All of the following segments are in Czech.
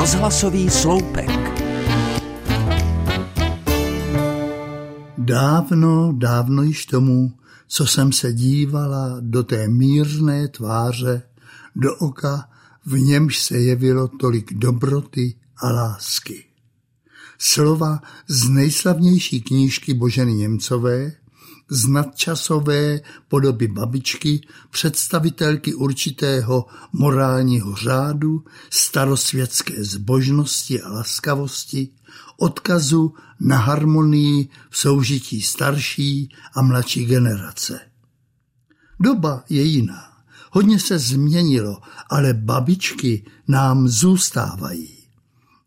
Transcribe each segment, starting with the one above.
Rozhlasový sloupek. Dávno, dávno již tomu, co jsem se dívala do té mírné tváře, do oka, v němž se jevilo tolik dobroty a lásky. Slova z nejslavnější knížky Boženy Němcové, z nadčasové podoby babičky, představitelky určitého morálního řádu, starosvětské zbožnosti a laskavosti, odkazu na harmonii v soužití starší a mladší generace. Doba je jiná. Hodně se změnilo, ale babičky nám zůstávají.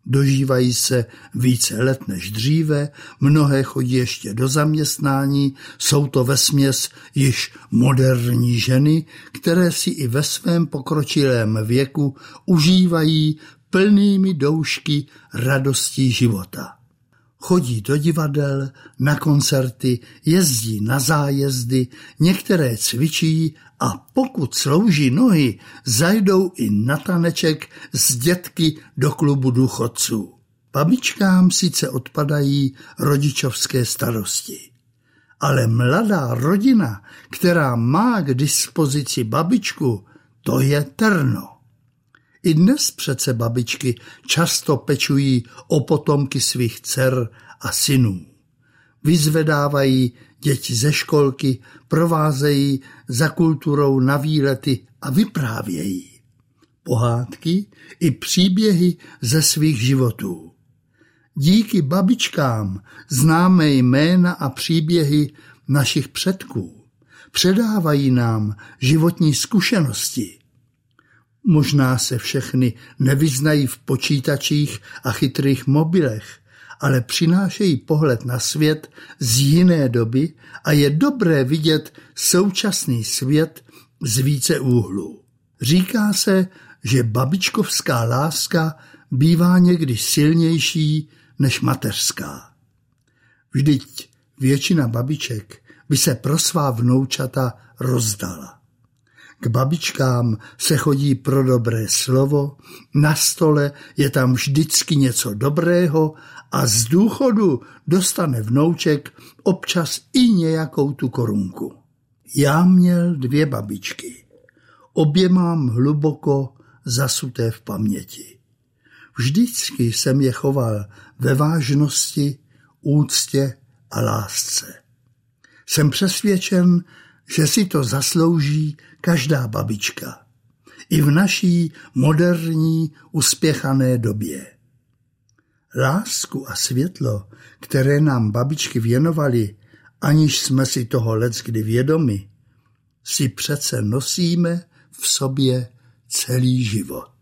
Dožívají se více let než dříve, mnohé chodí ještě do zaměstnání, jsou to vesměs již moderní ženy, které si i ve svém pokročilém věku užívají plnými doušky radostí života. Chodí do divadel, na koncerty, jezdí na zájezdy, některé cvičí a pokud slouží nohy, zajdou i na taneček s dětky do klubu důchodců. Babičkám sice odpadají rodičovské starosti, ale mladá rodina, která má k dispozici babičku, to je trno. I dnes přece babičky často pečují o potomky svých dcer a synů. Vyzvedávají děti ze školky, provázejí za kulturou na výlety a vyprávějí. Pohádky i příběhy ze svých životů. Díky babičkám známe jména a příběhy našich předků. Předávají nám životní zkušenosti Možná se všechny nevyznají v počítačích a chytrých mobilech, ale přinášejí pohled na svět z jiné doby a je dobré vidět současný svět z více úhlů. Říká se, že babičkovská láska bývá někdy silnější než mateřská. Vždyť většina babiček by se pro svá vnoučata rozdala. K babičkám se chodí pro dobré slovo, na stole je tam vždycky něco dobrého a z důchodu dostane vnouček občas i nějakou tu korunku. Já měl dvě babičky. Obě mám hluboko zasuté v paměti. Vždycky jsem je choval ve vážnosti, úctě a lásce. Jsem přesvědčen, že si to zaslouží každá babička. I v naší moderní, uspěchané době. Lásku a světlo, které nám babičky věnovaly, aniž jsme si toho let kdy vědomi, si přece nosíme v sobě celý život.